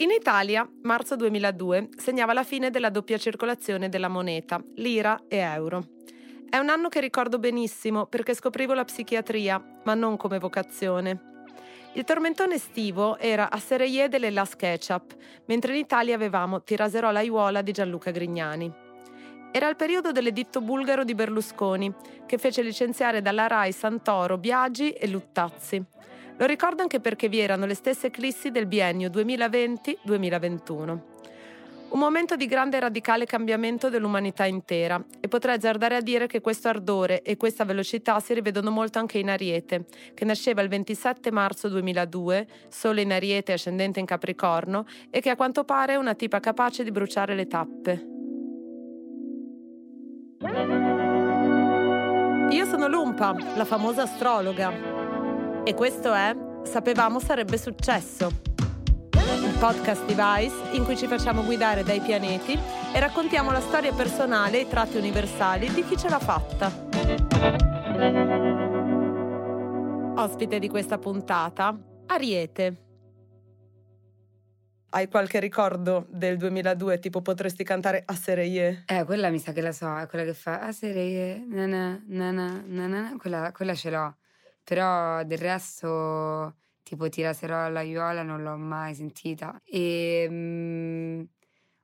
In Italia, marzo 2002 segnava la fine della doppia circolazione della moneta, lira e euro. È un anno che ricordo benissimo perché scoprivo la psichiatria, ma non come vocazione. Il tormentone estivo era a Sereie delle Las Ketchup, mentre in Italia avevamo Tiraserò l'aiuola di Gianluca Grignani. Era il periodo dell'editto bulgaro di Berlusconi, che fece licenziare dalla RAI Santoro, Biagi e Luttazzi. Lo ricordo anche perché vi erano le stesse eclissi del biennio 2020-2021. Un momento di grande e radicale cambiamento dell'umanità intera e potrei azzardare a dire che questo ardore e questa velocità si rivedono molto anche in Ariete, che nasceva il 27 marzo 2002, sole in Ariete ascendente in Capricorno e che a quanto pare è una tipa capace di bruciare le tappe. Io sono Lumpa, la famosa astrologa. E questo è Sapevamo sarebbe successo il podcast di Vice in cui ci facciamo guidare dai pianeti e raccontiamo la storia personale e i tratti universali di chi ce l'ha fatta. Ospite di questa puntata, Ariete. Hai qualche ricordo del 2002? Tipo potresti cantare A Sereie? Eh, quella mi sa che la so, è quella che fa A Sereie, na na na na na quella, quella ce l'ho. Però del resto tipo Ti raserò alla Iola non l'ho mai sentita. E mm,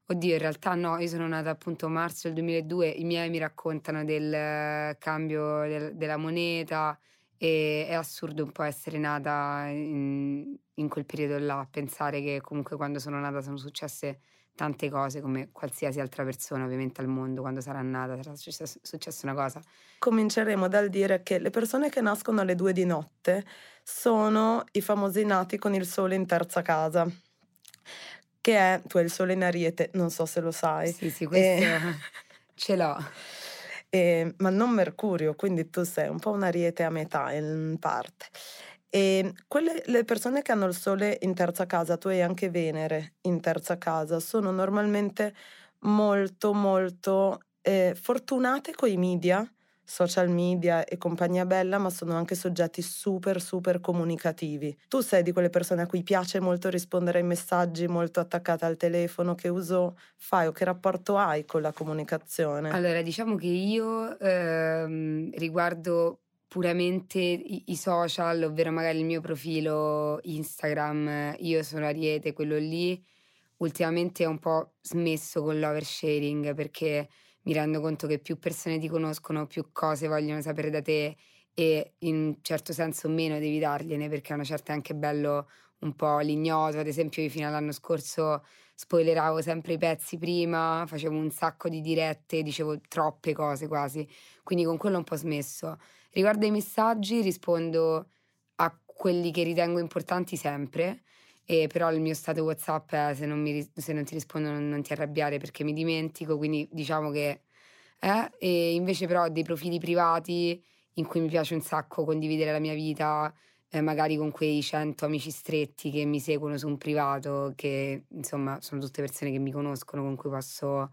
oddio, in realtà no, io sono nata appunto a marzo del 2002, i miei mi raccontano del cambio del, della moneta e è assurdo un po' essere nata in, in quel periodo là, pensare che comunque quando sono nata sono successe tante cose come qualsiasi altra persona ovviamente al mondo quando sarà nata sarà successa una cosa. Cominceremo dal dire che le persone che nascono alle due di notte sono i famosi nati con il sole in terza casa che è, tu hai il sole in ariete, non so se lo sai. Sì, sì, questo e... ce l'ho. E, ma non Mercurio, quindi tu sei un po' un ariete a metà in parte. E quelle, le persone che hanno il Sole in terza casa, tu hai anche Venere in terza casa, sono normalmente molto, molto eh, fortunate con i media, social media e compagnia bella, ma sono anche soggetti super, super comunicativi. Tu sei di quelle persone a cui piace molto rispondere ai messaggi, molto attaccata al telefono, che uso fai o che rapporto hai con la comunicazione? Allora, diciamo che io ehm, riguardo puramente i, i, social, ovvero magari il mio profilo Instagram, io sono Ariete, quello lì, ultimamente ho un po' smesso con l'oversharing perché mi rendo conto che più persone ti conoscono, più cose vogliono sapere da te e in un certo senso meno devi dargliene perché a una certa è anche bello un po' l'ignoto. Ad esempio, io fino all'anno scorso spoileravo sempre i pezzi prima, facevo un sacco di dirette, dicevo troppe cose quasi, quindi con quello ho un po' smesso. Riguardo ai messaggi rispondo a quelli che ritengo importanti sempre, e però il mio stato WhatsApp è se non, mi, se non ti rispondo non, non, ti arrabbiare perché mi dimentico, quindi diciamo che... Eh, e invece però ho dei profili privati in cui mi piace un sacco condividere la mia vita, eh, magari con quei 100 amici stretti che mi seguono su un privato, che insomma sono tutte persone che mi conoscono, con cui posso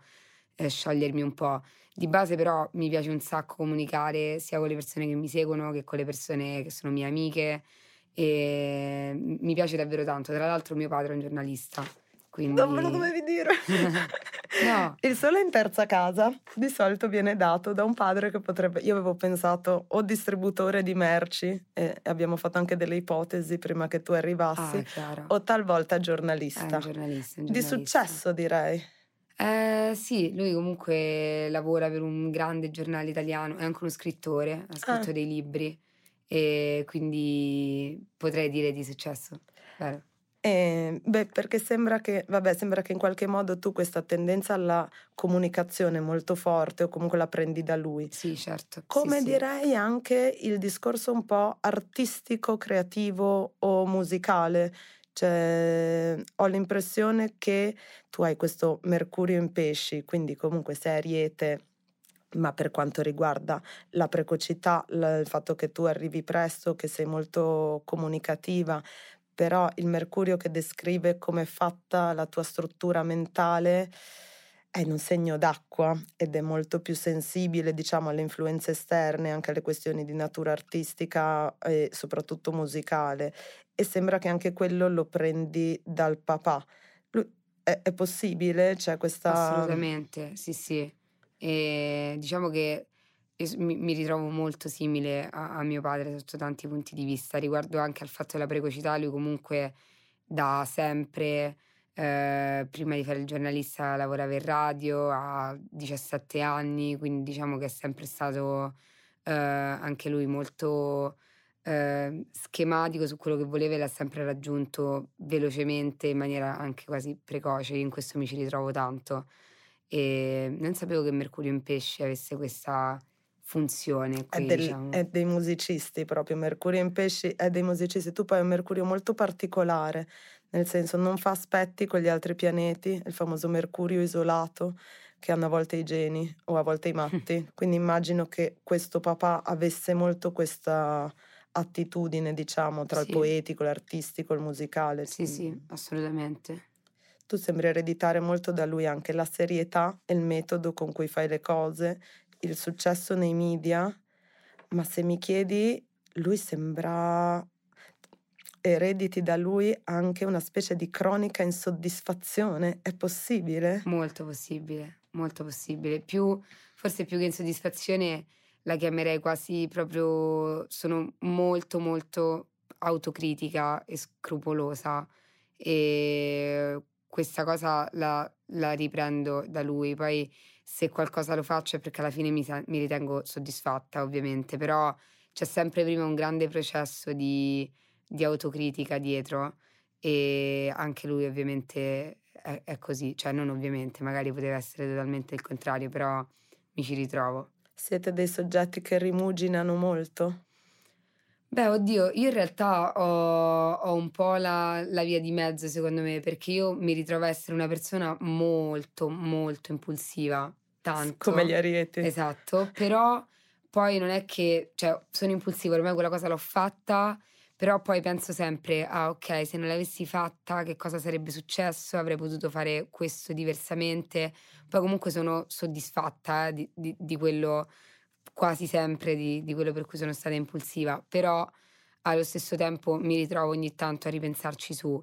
eh, sciogliermi un po'. Di base però mi piace un sacco comunicare sia con le persone che mi seguono che con le persone che sono mie amiche e mi piace davvero tanto. Tra l'altro mio padre è un giornalista. Quindi... Non me lo dovevi dire. no. Il sole in terza casa di solito viene dato da un padre che potrebbe. Io avevo pensato o distributore di merci, e abbiamo fatto anche delle ipotesi prima che tu arrivassi, ah, o talvolta giornalista. Eh, un giornalista, un giornalista. Di successo, direi. Eh, sì, lui comunque lavora per un grande giornale italiano, è anche uno scrittore, ha scritto ah. dei libri e quindi potrei dire di successo. Vero. Eh, beh, perché sembra che, vabbè, sembra che in qualche modo tu questa tendenza alla comunicazione molto forte o comunque la prendi da lui. Sì, certo. Come sì, direi sì. anche il discorso un po' artistico, creativo o musicale. Cioè, ho l'impressione che tu hai questo Mercurio in pesci, quindi comunque sei ariete, ma per quanto riguarda la precocità, il fatto che tu arrivi presto, che sei molto comunicativa, però il Mercurio che descrive come è fatta la tua struttura mentale è in un segno d'acqua ed è molto più sensibile, diciamo, alle influenze esterne, anche alle questioni di natura artistica e soprattutto musicale. E sembra che anche quello lo prendi dal papà. È, è possibile? C'è questa... Assolutamente, sì sì. E diciamo che mi ritrovo molto simile a, a, mio padre sotto tanti punti di vista, riguardo anche al fatto della precocità, lui comunque da sempre, eh, prima di fare il giornalista lavorava in radio, a 17 anni, quindi diciamo che è sempre stato eh, anche lui molto eh, schematico su quello che voleva e l'ha sempre raggiunto velocemente in maniera anche quasi precoce, in questo mi ci ritrovo tanto. E non sapevo che Mercurio in pesce avesse questa funzione. Qui, è, del, diciamo. è, dei musicisti proprio, Mercurio in pesci è dei musicisti. Tu poi hai un Mercurio molto particolare, nel senso non fa aspetti con gli altri pianeti, il famoso Mercurio isolato che hanno a volte i geni o a volte i matti. Quindi immagino che questo papà avesse molto questa attitudine, diciamo, tra sì. il poetico, l'artistico, il musicale. Sì, sì, assolutamente. Tu sembri ereditare molto da lui anche la serietà e il metodo con cui fai le cose, il successo nei media, ma se mi chiedi, lui sembra erediti da lui anche una specie di cronica insoddisfazione. È possibile? Molto possibile, molto possibile. Più, forse più che insoddisfazione la chiamerei quasi proprio, sono molto molto autocritica e scrupolosa e questa cosa la, la riprendo da lui. Poi se qualcosa lo faccio è perché alla fine mi, mi ritengo soddisfatta ovviamente, però c'è sempre prima un grande processo di, di autocritica dietro e anche lui ovviamente è, è, così, cioè non ovviamente, magari poteva essere totalmente il contrario, però mi ci ritrovo. Siete dei soggetti che rimuginano molto? Beh, oddio, io in realtà ho, ho un po' la, la, via di mezzo, secondo me, perché io mi ritrovo a essere una persona molto, molto impulsiva. Tanto. Come gli arieti. Esatto, però poi non è che, cioè, sono impulsiva, ormai quella cosa l'ho fatta però poi penso sempre, ah ok, se non l'avessi fatta che cosa sarebbe successo? Avrei potuto fare questo diversamente. Poi comunque sono soddisfatta eh, di, di, di, quello, quasi sempre di, di quello per cui sono stata impulsiva, però allo stesso tempo mi ritrovo ogni tanto a ripensarci su.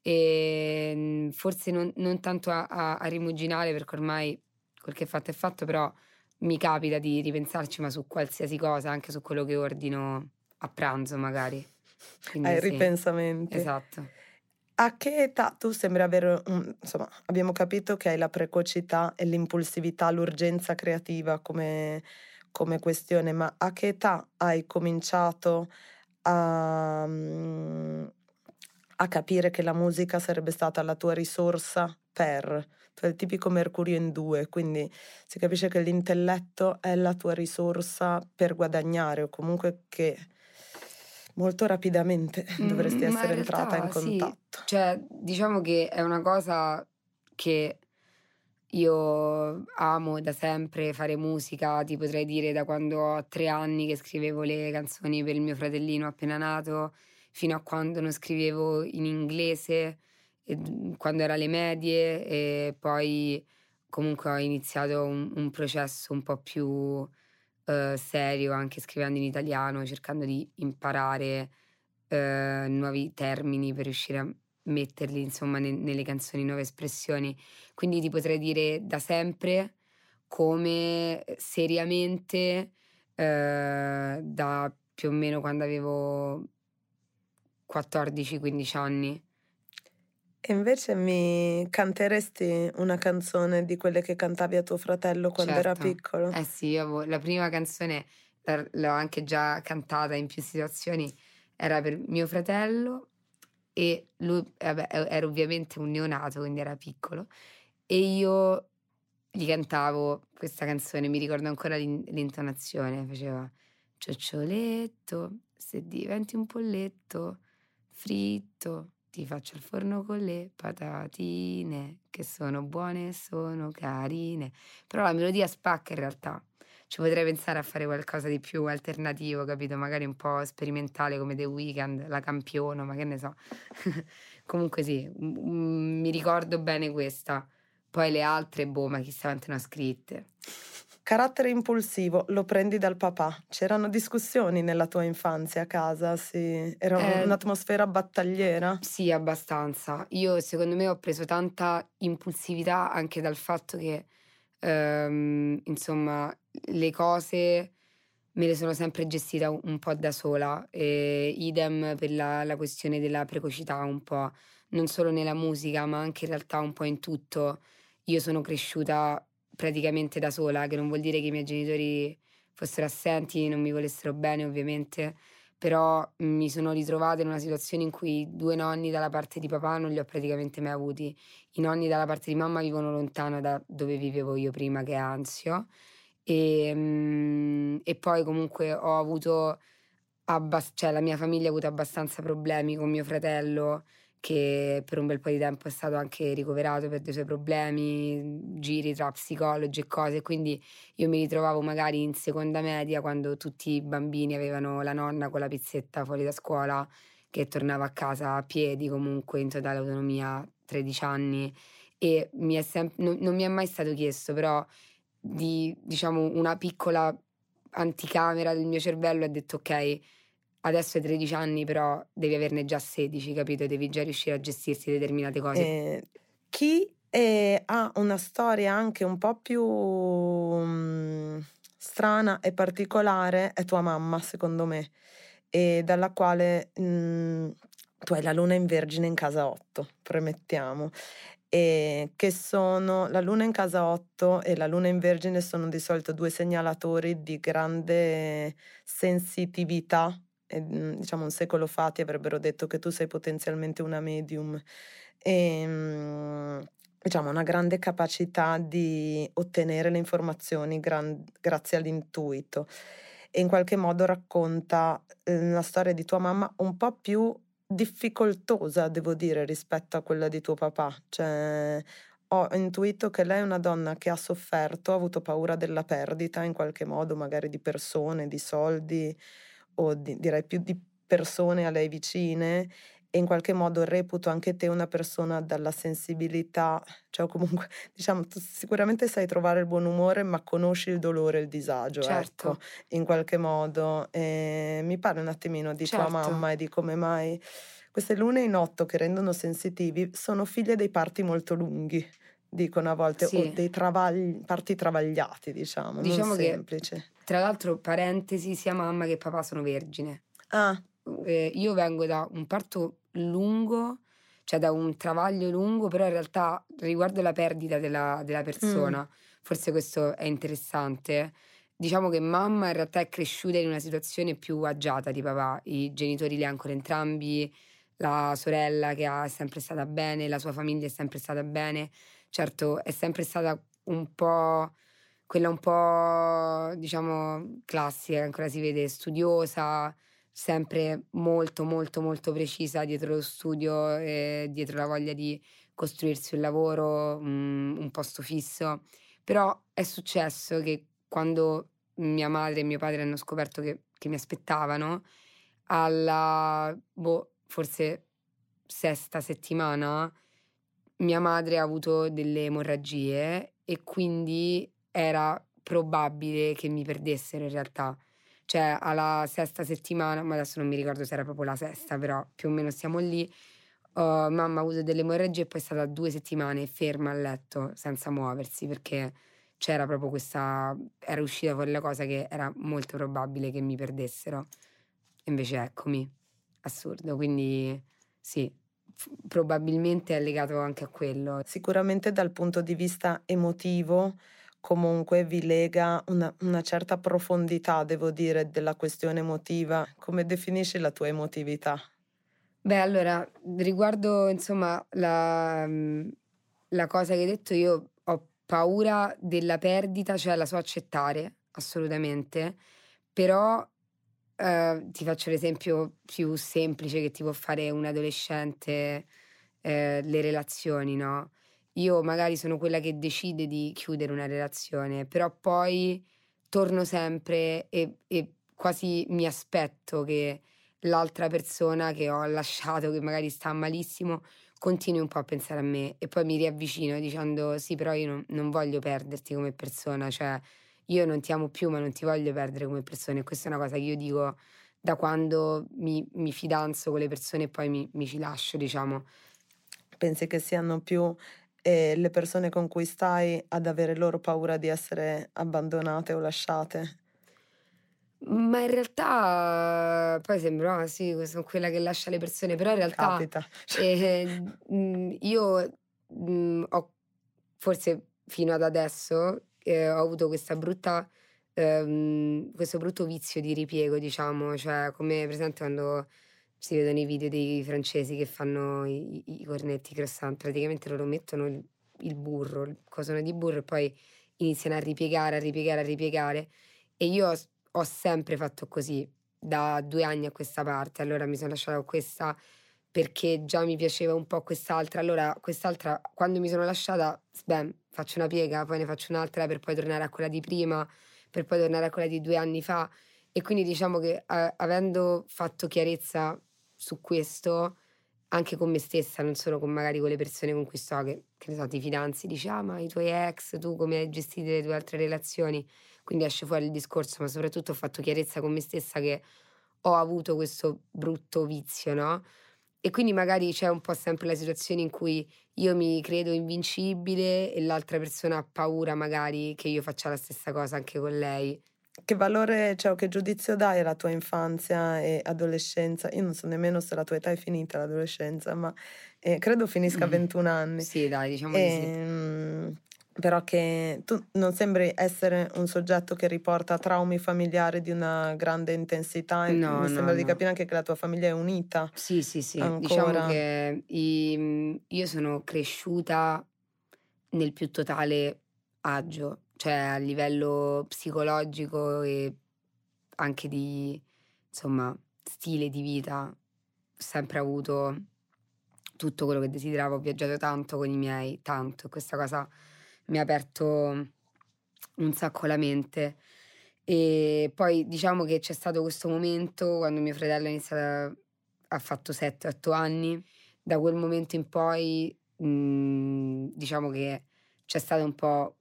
E mm, forse non, non tanto a, a, a rimuginare perché ormai quel che fatto è fatto, però mi capita di ripensarci, ma su qualsiasi cosa, anche su quello che ordino a pranzo magari. Quindi ai sì. ripensamenti. Esatto. A che età tu sembri avere, insomma, abbiamo capito che hai la precocità e l'impulsività, l'urgenza creativa come, come questione, ma a che età hai cominciato a, a capire che la musica sarebbe stata la tua risorsa per? Hai il tipico Mercurio in due, quindi si capisce che l'intelletto è la tua risorsa per guadagnare o comunque che molto rapidamente mm, dovresti essere in entrata in contatto. Sì. Cioè, diciamo che è una cosa che io amo da sempre fare musica, ti potrei dire da quando ho tre anni che scrivevo le canzoni per il mio fratellino appena nato, fino a quando non scrivevo in inglese, quando era alle medie e poi comunque ho iniziato un, un processo un po' più eh, serio, anche scrivendo in italiano, cercando di imparare eh, nuovi termini per riuscire a metterli insomma ne- nelle canzoni, nuove espressioni. Quindi ti potrei dire da sempre come seriamente eh, da più o meno quando avevo 14-15 anni e invece mi canteresti una canzone di quelle che cantavi a tuo fratello quando certo. era piccolo? Eh sì, io la prima canzone l'ho anche già cantata in più situazioni, era per mio fratello e lui vabbè, era ovviamente un neonato, quindi era piccolo, e io gli cantavo questa canzone, mi ricordo ancora l'intonazione, faceva Cioccioletto, se diventi un polletto fritto ti faccio il forno con le patatine, che sono buone e sono carine. Però la melodia spacca in realtà. Ci potrei pensare a fare qualcosa di più alternativo, capito? Magari un po' sperimentale come The Weeknd, la campiono, ma che ne so. Comunque sì, mi ricordo bene questa. Poi le altre, boh, ma chissà quante ne ho scritte. Carattere impulsivo, lo prendi dal papà. C'erano discussioni nella tua infanzia a casa, sì. Era Eh, un'atmosfera battagliera? Sì, abbastanza. Io secondo me ho preso tanta impulsività anche dal fatto che, ehm, insomma, le cose me le sono sempre gestita un po' da sola. E idem per la, la questione della precocità, un po', non solo nella musica, ma anche in realtà un po' in tutto. Io sono cresciuta praticamente da sola, che non vuol dire che i miei genitori fossero assenti, non mi volessero bene, ovviamente però mi sono ritrovata in una situazione in cui due nonni dalla parte di papà non li ho praticamente mai avuti. I nonni dalla parte di mamma vivono lontano da dove vivevo io prima, che è Anzio. E, mm, e poi comunque ho avuto, abbas- cioè la mia famiglia ha avuto abbastanza problemi con mio fratello, che per un bel po' di tempo è stato anche ricoverato per dei suoi problemi, giri tra psicologi e cose, quindi io mi ritrovavo magari in seconda media quando tutti i bambini avevano la nonna con la pizzetta fuori da scuola che tornava a casa a piedi comunque in totale autonomia, 13 anni. E mi sem- non, non mi è mai stato chiesto però di diciamo una piccola anticamera del mio cervello ha detto ok adesso hai 13 anni però devi averne già 16 capito devi già riuscire a gestirti determinate cose Eh, chi eh, ha una storia anche un po' più mm, strana e particolare è tua mamma, secondo me, e dalla quale mm, tu hai la luna in vergine in casa 8, premettiamo, e che sono la luna in casa 8 e la luna in vergine sono di solito due segnalatori di grande sensitività. E, mm, diciamo un secolo fa ti avrebbero detto che tu sei potenzialmente una medium e mm, diciamo una grande capacità di ottenere le informazioni gran- grazie all'intuito e in qualche modo racconta eh, la storia di tua mamma un po' più difficoltosa, devo dire, rispetto a quella di tuo papà. Cioè, ho intuito che lei è una donna che ha sofferto, ha avuto paura della perdita in qualche modo, magari di persone, di soldi o di- direi più di persone a lei vicine e in qualche modo reputo anche te una persona dalla sensibilità, cioè o comunque diciamo tu sicuramente sai trovare il buon umore, ma conosci il dolore e il disagio, ecco, certo in qualche modo. E mi parli un attimino di tua certo mamma e di come mai queste lune in otto che rendono sensitivi sono figlie dei parti molto lunghi, dicono a volte, o sì dei travagli, parti travagliati, diciamo, non diciamo che semplici. Tra l'altro parentesi sia mamma che papà sono vergine. Ah, eh, io vengo da un parto lungo, cioè da un travaglio lungo, però in realtà riguardo la perdita della, della mm, persona, forse questo è interessante. Diciamo che mamma in realtà è cresciuta in una situazione più agiata di papà, i genitori li ha ancora entrambi, la sorella che ha- è sempre stata bene, la sua famiglia è sempre stata bene, certo è sempre stata un po' quella un po' diciamo classica, ancora si vede studiosa, sempre molto molto molto precisa dietro lo studio e dietro la voglia di costruirsi un lavoro, mm, un posto fisso. Però è successo che quando mia madre e mio padre hanno scoperto che, che mi aspettavano, alla boh, forse sesta settimana, mia madre ha avuto delle emorragie e quindi era probabile che mi perdessero in realtà. Cioè, alla sesta settimana, ma adesso non mi ricordo se era proprio la sesta, però più o meno siamo lì. uh, mamma ha avuto delle emorragie e poi è stata due settimane ferma a letto senza muoversi perché c'era proprio questa. era uscita fuori la cosa che era molto probabile che mi perdessero. Invece eccomi, assurdo. Quindi sì, probabilmente è legato anche a quello. Sicuramente dal punto di vista emotivo comunque vi lega una, una certa profondità, devo dire, della questione emotiva. Come definisci la tua emotività? Beh, allora, riguardo insomma la, la cosa che hai detto, io ho paura della perdita, cioè la so accettare assolutamente, però eh, ti faccio l'esempio più semplice che ti può fare un adolescente, eh, le relazioni, no? Io magari sono quella che decide di chiudere una relazione, però poi torno sempre e, e quasi mi aspetto che l'altra persona che ho lasciato, che magari sta malissimo, continui un po' a pensare a me e poi mi riavvicino dicendo sì, però io non, non voglio perderti come persona, cioè io non ti amo più ma non ti voglio perdere come persona e questa è una cosa che io dico da quando mi, mi fidanzo con le persone e poi mi, mi ci lascio, diciamo. Pensi che siano più eh, le persone con cui stai ad avere loro paura di essere abbandonate o lasciate? Ma in realtà poi sembra, ah, sì, sono quella che lascia le persone, però in realtà Capita. eh, io mh, ho forse fino ad adesso eh, ho avuto questa brutta, ehm, questo brutto vizio di ripiego, diciamo, cioè come presente quando si vedono i video dei francesi che fanno i, i cornetti croissant, praticamente loro mettono il, il burro, il cosono di burro e poi iniziano a ripiegare, a ripiegare, a ripiegare. E io ho, ho sempre fatto così da due anni a questa parte. Allora mi sono lasciata questa perché già mi piaceva un po' quest'altra. Allora, quest'altra, quando mi sono lasciata, beh, faccio una piega, poi ne faccio un'altra per poi tornare a quella di prima, per poi tornare a quella di due anni fa. E quindi diciamo che eh, avendo fatto chiarezza su questo, anche con me stessa, non solo con magari con le persone con cui sto, che, che ne so, ti fidanzi, dici, ah, ma i tuoi ex, tu come hai gestito le tue altre relazioni? Quindi esce fuori il discorso, ma soprattutto ho fatto chiarezza con me stessa che ho avuto questo brutto vizio, no? E quindi magari c'è un po' sempre la situazione in cui io mi credo invincibile e l'altra persona ha paura magari che io faccia la stessa cosa anche con lei. Che valore, cioè che giudizio dai alla tua infanzia e adolescenza? Io non so nemmeno se la tua età è finita l'adolescenza, ma eh, credo finisca a 21 anni. Sì, dai, diciamo e, di sì. Ehm, però che tu non sembri essere un soggetto che riporta traumi familiari di una grande intensità. No, Mi no, sembra di no. capire anche che la tua famiglia è unita. Sì, sì, sì. Ancora. Diciamo che i- io sono cresciuta nel più totale agio, cioè a livello psicologico e anche di, insomma, stile di vita. Ho sempre avuto tutto quello che desideravo, ho viaggiato tanto con i miei, tanto, e questa cosa mi ha aperto un sacco la mente. E poi diciamo che c'è stato questo momento quando mio fratello ha iniziato ha fatto 7-8 anni. Da quel momento in poi mh, diciamo che c'è stato un po'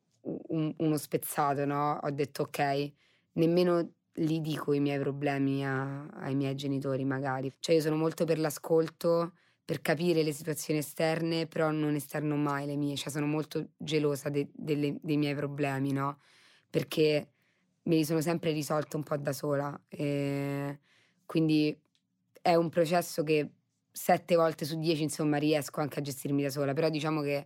un- uno spezzato, no? Ho detto ok, nemmeno li dico i miei problemi a- ai miei genitori magari. Cioè io sono molto per l'ascolto, per capire le situazioni esterne, però non esterno mai le mie, cioè sono molto gelosa de- delle- dei miei problemi, no? Perché me li sono sempre risolto un po' da sola. E quindi è un processo che sette volte su dieci, insomma, riesco anche a gestirmi da sola. Però diciamo che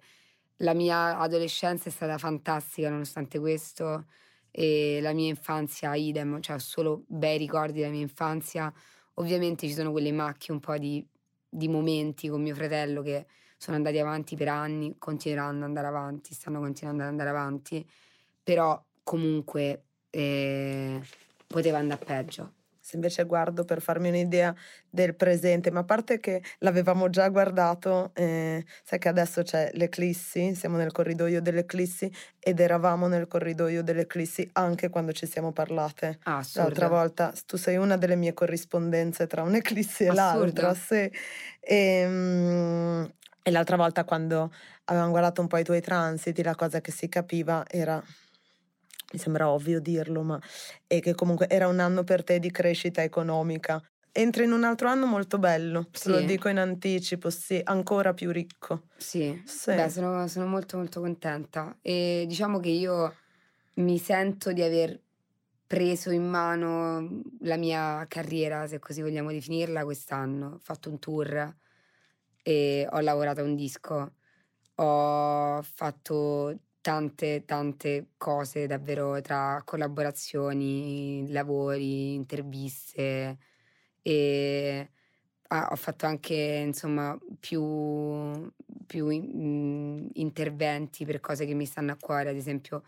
la mia adolescenza è stata fantastica nonostante questo. E la mia infanzia, idem, cioè ho solo bei ricordi della mia infanzia. Ovviamente ci sono quelle macchie un po' di, di momenti con mio fratello che sono andati avanti per anni, continueranno ad andare avanti, stanno continuando ad andare avanti, però comunque eh, poteva andare peggio. Se invece guardo per farmi un'idea del presente, ma a parte che l'avevamo già guardato, eh, sai che adesso c'è l'eclissi, siamo nel corridoio dell'eclissi ed eravamo nel corridoio dell'eclissi anche quando ci siamo parlate. Ah, L'altra volta, tu sei una delle mie corrispondenze tra un'eclissi e l'altra, Assurdo. sì. E, mm, e l'altra volta quando avevamo guardato un po' i tuoi transiti, la cosa che si capiva era, mi sembra ovvio dirlo, ma è che comunque era un anno per te di crescita economica. Entri in un altro anno molto bello, te lo Sì. dico in anticipo, sì, ancora più ricco. Sì, Sì. beh, sono, sono molto molto contenta e diciamo che io mi sento di aver preso in mano la mia carriera, se così vogliamo definirla, quest'anno. Ho fatto un tour e ho lavorato a un disco, ho fatto tante tante cose davvero tra collaborazioni, lavori, interviste e ah, ho fatto anche insomma più, più mh, interventi per cose che mi stanno a cuore, ad esempio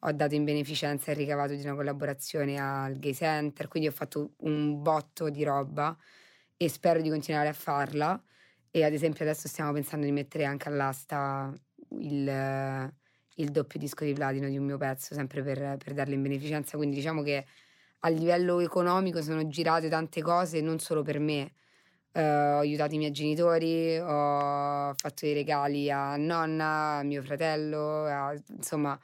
ho dato in beneficenza il ricavato di una collaborazione al Gay Center, quindi ho fatto un botto di roba e spero di continuare a farla. E ad esempio adesso stiamo pensando di mettere anche all'asta il, il doppio disco di platino di un mio pezzo, sempre per, per darlo in beneficenza, quindi diciamo che a livello economico sono girate tante cose non solo per me. Eh, ho aiutato i miei genitori, ho fatto dei regali a nonna, a mio fratello, a- insomma,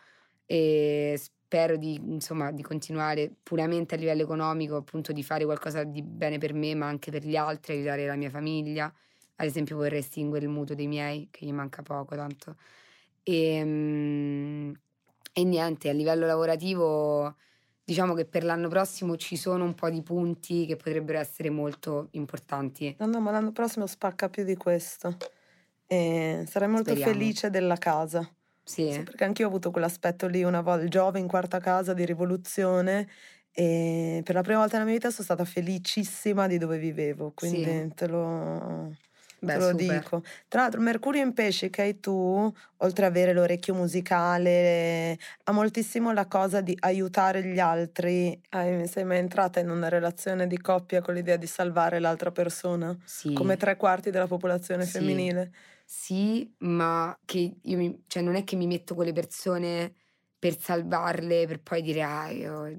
e spero di, insomma, di continuare puramente a livello economico, appunto di fare qualcosa di bene per me, ma anche per gli altri, aiutare la mia famiglia. Ad esempio vorrei estinguere il mutuo dei miei, che gli manca poco tanto. E, mm, e niente, a livello lavorativo diciamo che per l'anno prossimo ci sono un po' di punti che potrebbero essere molto importanti. No, no, ma l'anno prossimo spacca più di questo. E sarei molto Speriamo. felice della casa. Sì. sì. Perché anch'io ho avuto quell'aspetto lì, una volta Giove in quarta casa di rivoluzione e per la prima volta nella mia vita sono stata felicissima di dove vivevo, quindi sì. te lo... Beh, Te lo super. dico. Tra l'altro, Mercurio in pesce che hai tu, oltre ad avere l'orecchio musicale, ha moltissimo la cosa di aiutare gli altri. Hai, sei mai entrata in una relazione di coppia con l'idea di salvare l'altra persona? Sì. Come tre quarti della popolazione sì. femminile? Sì, ma che io mi, cioè non è che mi metto con le persone per salvarle, per poi dire, ah, io,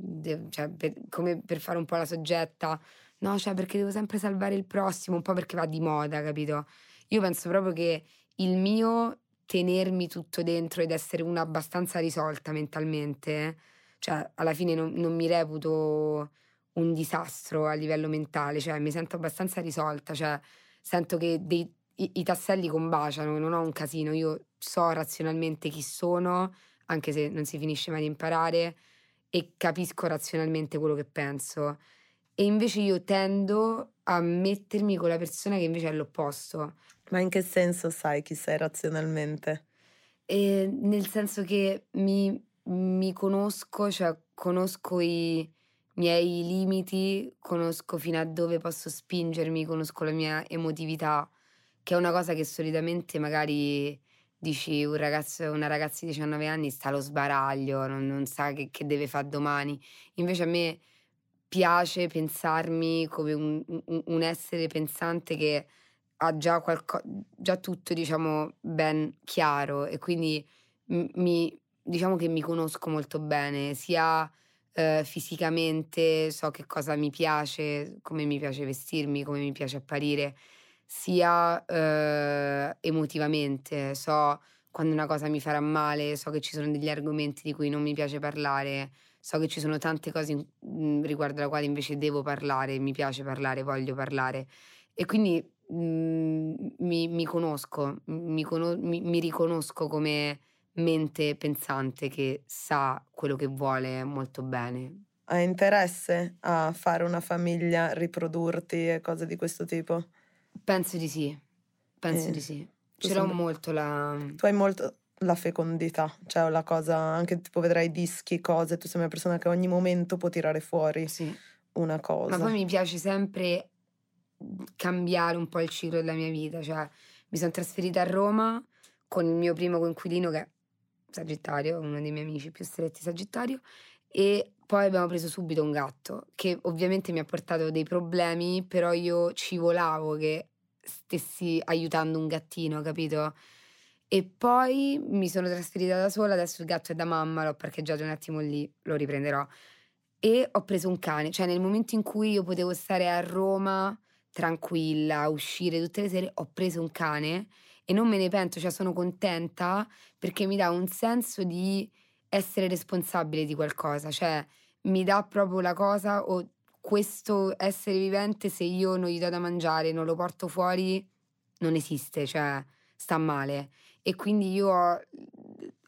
cioè, per, come per fare un po' la soggetta No, cioè perché devo sempre salvare il prossimo, un po' perché va di moda, capito? Io penso proprio che il mio tenermi tutto dentro ed essere una abbastanza risolta mentalmente, cioè alla fine non, non mi reputo un disastro a livello mentale, cioè mi sento abbastanza risolta, cioè sento che dei, i, i tasselli combaciano, non ho un casino, io so razionalmente chi sono, anche se non si finisce mai di imparare, e capisco razionalmente quello che penso. E invece io tendo a mettermi con la persona che invece è l'opposto. Ma in che senso sai chi sei razionalmente? E nel senso che mi, mi conosco, cioè conosco i miei limiti, conosco fino a dove posso spingermi, conosco la mia emotività, che è una cosa che solitamente magari dici un ragazzo, una ragazza di 19 anni sta allo sbaraglio, non, non sa che, che deve fare domani. Invece a me piace pensarmi come un, un, un essere pensante che ha già, qualco, già tutto diciamo ben chiaro e quindi mi, diciamo che mi conosco molto bene sia eh, fisicamente so che cosa mi piace come mi piace vestirmi come mi piace apparire sia eh, emotivamente. So quando una cosa mi farà male so che ci sono degli argomenti di cui non mi piace parlare so che ci sono tante cose in, mhmm, riguardo alla quale invece devo parlare, mi piace parlare, voglio parlare e quindi mh, mhmm, mi, mi, conosco, mi, mi, mi, riconosco come mente pensante che sa quello che vuole molto bene. Hai interesse a fare una famiglia, riprodurti e cose di questo tipo? Penso di sì, penso eh. di sì. Ce l'ho molto la... Tu hai molto la fecondità, cioè la cosa, anche tipo vedrai dischi, cose, tu sei una persona che ogni momento può tirare fuori sì. una cosa. Ma poi mi piace sempre cambiare un po' il ciclo della mia vita, cioè mi sono trasferita a Roma con il mio primo coinquilino che è Sagittario, uno dei miei amici più stretti Sagittario, e poi abbiamo preso subito un gatto che ovviamente mi ha portato dei problemi, però io ci volavo che stessi aiutando un gattino, capito? E poi mi sono trasferita da sola, adesso il gatto è da mamma, l'ho parcheggiato un attimo lì, lo riprenderò. E ho preso un cane, cioè nel momento in cui io potevo stare a Roma tranquilla, uscire tutte le sere, ho preso un cane e non me ne pento, cioè sono contenta perché mi dà un senso di essere responsabile di qualcosa, cioè mi dà proprio la cosa o questo essere vivente se io non gli do da mangiare, non lo porto fuori, non esiste, cioè sta male e quindi io ho,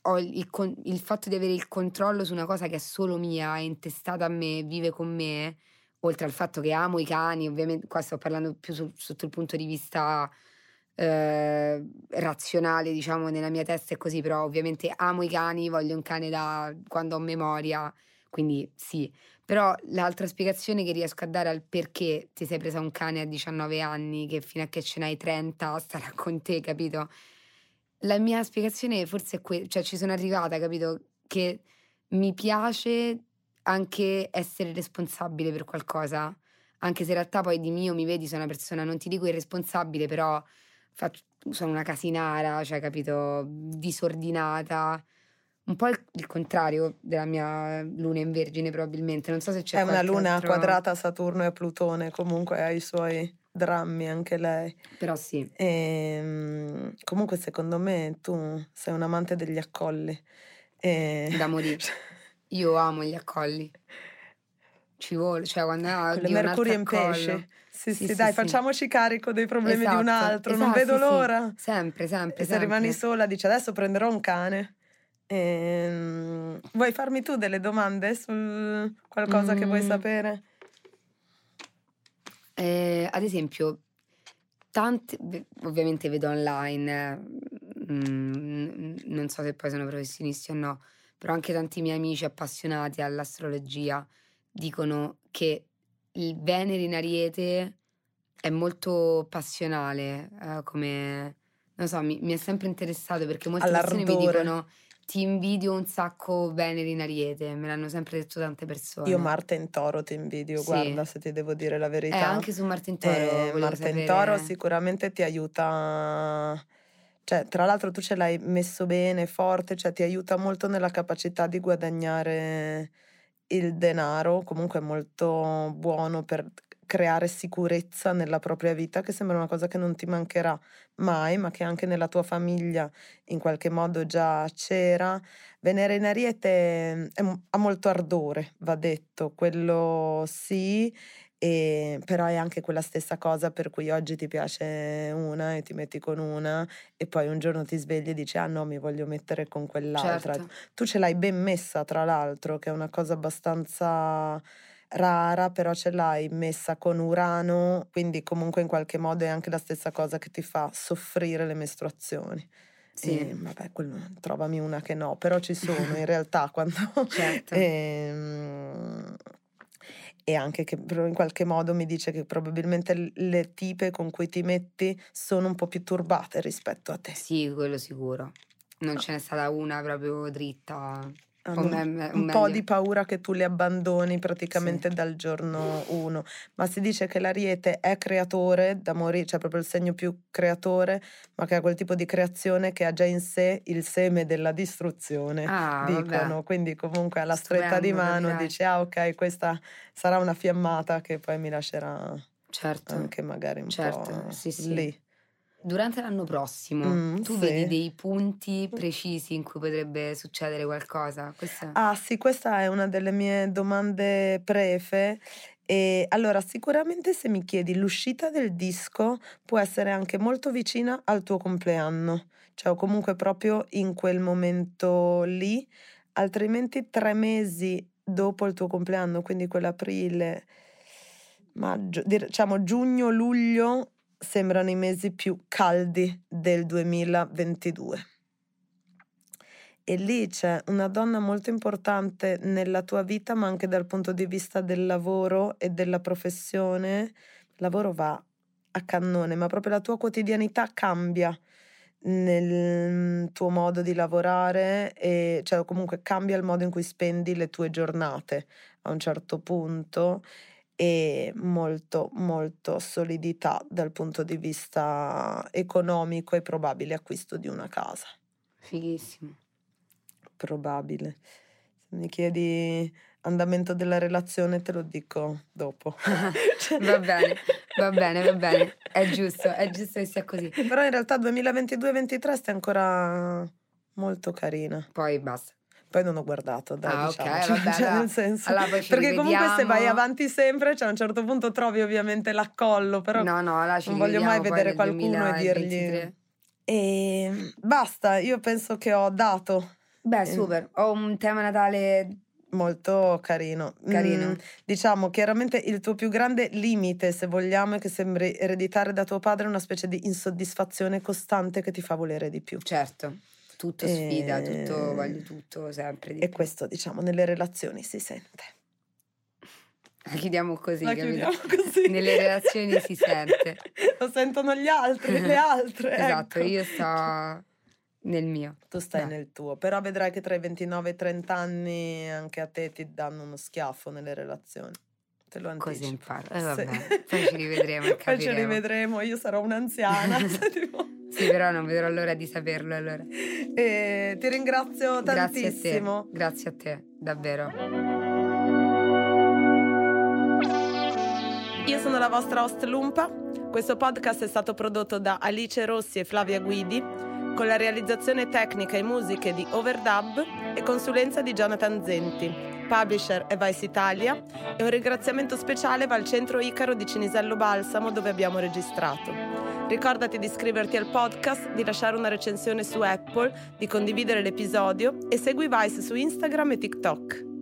ho il, il, fatto di avere il controllo su una cosa che è solo mia, è intestata a me, vive con me, oltre al fatto che amo i cani, ovviamente qua sto parlando più su, sotto il punto di vista eh, razionale, diciamo, nella mia testa è così, però ovviamente amo i cani, voglio un cane da quando ho memoria, quindi sì. Però l'altra spiegazione che riesco a dare al perché ti sei presa un cane a 19 anni, che fino a che ce n'hai 30 starà con te, capito? La mia spiegazione forse è quella, cioè ci sono arrivata, capito? Che mi piace anche essere responsabile per qualcosa, anche se in realtà poi di mio mi vedi, sono una persona, non ti dico irresponsabile, però faccio, sono una casinara, cioè capito, disordinata. Un po' il, contrario della mia luna in vergine probabilmente, non so se c'è... È una luna altro... quadrata a Saturno e Plutone, comunque ha i suoi drammi anche lei. Però sì. E, ehm, comunque secondo me tu sei un amante degli accolli. E... Da morire. Io amo gli accolli. Ci vuole, cioè quando Quello Mercurio in pesce. Sì, sì, Sì, dai, sì, facciamoci carico dei problemi di Esatto, un altro, non esatto, vedo sì, sì. l'ora. Sempre, sempre, E se sempre. rimani sola, dici adesso prenderò un cane. Ehm, vuoi farmi tu delle domande su qualcosa che vuoi Mm. sapere? Eh, ad esempio, tanti, ve- ovviamente vedo online, mm, non so se poi sono professionisti o no, però anche tanti miei amici appassionati all'astrologia dicono che il Venere in Ariete è molto passionale, eh, come, non so, mi, mi è sempre interessato perché molte persone mi All'ardore. dicono ti invidio un sacco Venere in Ariete, me l'hanno sempre detto tante persone. Io Marte in Toro ti invidio, Sì. guarda, se ti devo dire la Eh, verità. anche su Marte in Toro Eh, Marte in sapere- Toro sicuramente ti aiuta, cioè tra l'altro tu ce l'hai messo bene, forte, cioè ti aiuta molto nella capacità di guadagnare il denaro, comunque è molto buono per creare sicurezza nella propria vita, che sembra una cosa che non ti mancherà mai, ma che anche nella tua famiglia in qualche modo già c'era. Venere in Ariete ha molto ardore, va detto, quello sì, e- però è anche quella stessa cosa per cui oggi ti piace una e ti metti con una e poi un giorno ti svegli e dici ah no mi voglio mettere con quell'altra. Certo. Tu ce l'hai ben messa tra l'altro, che è una cosa abbastanza rara, però ce l'hai messa con Urano, quindi comunque in qualche modo è anche la stessa cosa che ti fa soffrire le mestruazioni. Sì. E, vabbè, quello, trovami una che no, però ci sono in realtà quando... Certo. Ehm, e anche che in qualche modo mi dice che probabilmente le tipe con cui ti metti sono un po' più turbate rispetto a te. Sì, quello sicuro. Non ce n'è stata una proprio dritta. O un, me- un po' di paura che tu li abbandoni praticamente dal giorno uno, ma si dice che l'ariete è creatore da morire, cioè proprio il segno più creatore, ma che ha quel tipo di creazione che ha già in sé il seme della distruzione. Ah, dicono, vabbè. quindi comunque alla stretta di mano dici ah ok questa sarà una fiammata che poi mi lascerà Certo. anche magari un certo, po' sì, sì. lì. Durante l'anno prossimo, Mm, tu sì. vedi dei punti precisi in cui potrebbe succedere qualcosa? Questa... Ah sì, questa è una delle mie domande prefe. E allora, sicuramente se mi chiedi l'uscita del disco può essere anche molto vicina al tuo compleanno, cioè o comunque proprio in quel momento lì, altrimenti tre mesi dopo il tuo compleanno, quindi quell'aprile, maggio, diciamo giugno-luglio sembrano i mesi più caldi del 2022. E lì c'è una donna molto importante nella tua vita, ma anche dal punto di vista del lavoro e della professione. Il lavoro va a cannone, ma proprio la tua quotidianità cambia nel mm, tuo modo di lavorare e cioè comunque cambia il modo in cui spendi le tue giornate a un certo punto e molto molto solidità dal punto di vista economico e probabile acquisto di una casa Fighissimo. probabile. Se mi chiedi andamento della relazione, te lo dico dopo. Cioè- va bene, va bene, va bene. È giusto, è giusto che sia così. Però in realtà 2022-2023 stai ancora molto carina. Poi basta. Poi non ho guardato, dai, Ah, ok, diciamoci, vabbè, cioè, nel senso. allora perché comunque se vai avanti sempre, cioè a un certo punto trovi ovviamente l'accollo, però no, no, non voglio mai vedere qualcuno e dirgli 2023. e basta, io penso che ho dato Beh, Eh. super. Ho un tema Natale molto carino. carino. Mm, diciamo, chiaramente il tuo più grande limite, se vogliamo, è che sembri ereditare da tuo padre una specie di insoddisfazione costante che ti fa volere di più. Certo, tutto sfida, Eh, tutto, voglio tutto, sempre E più. questo, diciamo, nelle relazioni si sente. La chiudiamo così, La chiudiamo così. Nelle relazioni si sente. Lo sentono gli altri, le altre. Esatto, ecco. io sto nel mio. Tu stai Dai. nel tuo, però vedrai che tra i 29 e i 30 anni anche a te ti danno uno schiaffo nelle relazioni. Te lo anticipo. Così imparo. Eh, Sì. vabbè, poi ci rivedremo e Poi ci rivedremo, io sarò un'anziana. tipo. Sì, però non vedrò l'ora di saperlo allora. E ti ringrazio Grazie a tantissimo. te, grazie a te, davvero. Io sono la vostra host Lumpa. Questo podcast è stato prodotto da Alice Rossi e Flavia Guidi. con la realizzazione tecnica e musiche di Overdub e consulenza di Jonathan Zenti. Publisher è Vice Italia e un ringraziamento speciale va al centro Icaro di Cinisello Balsamo dove abbiamo registrato. Ricordati di iscriverti al podcast, di lasciare una recensione su Apple, di condividere l'episodio e segui Vice su Instagram e TikTok.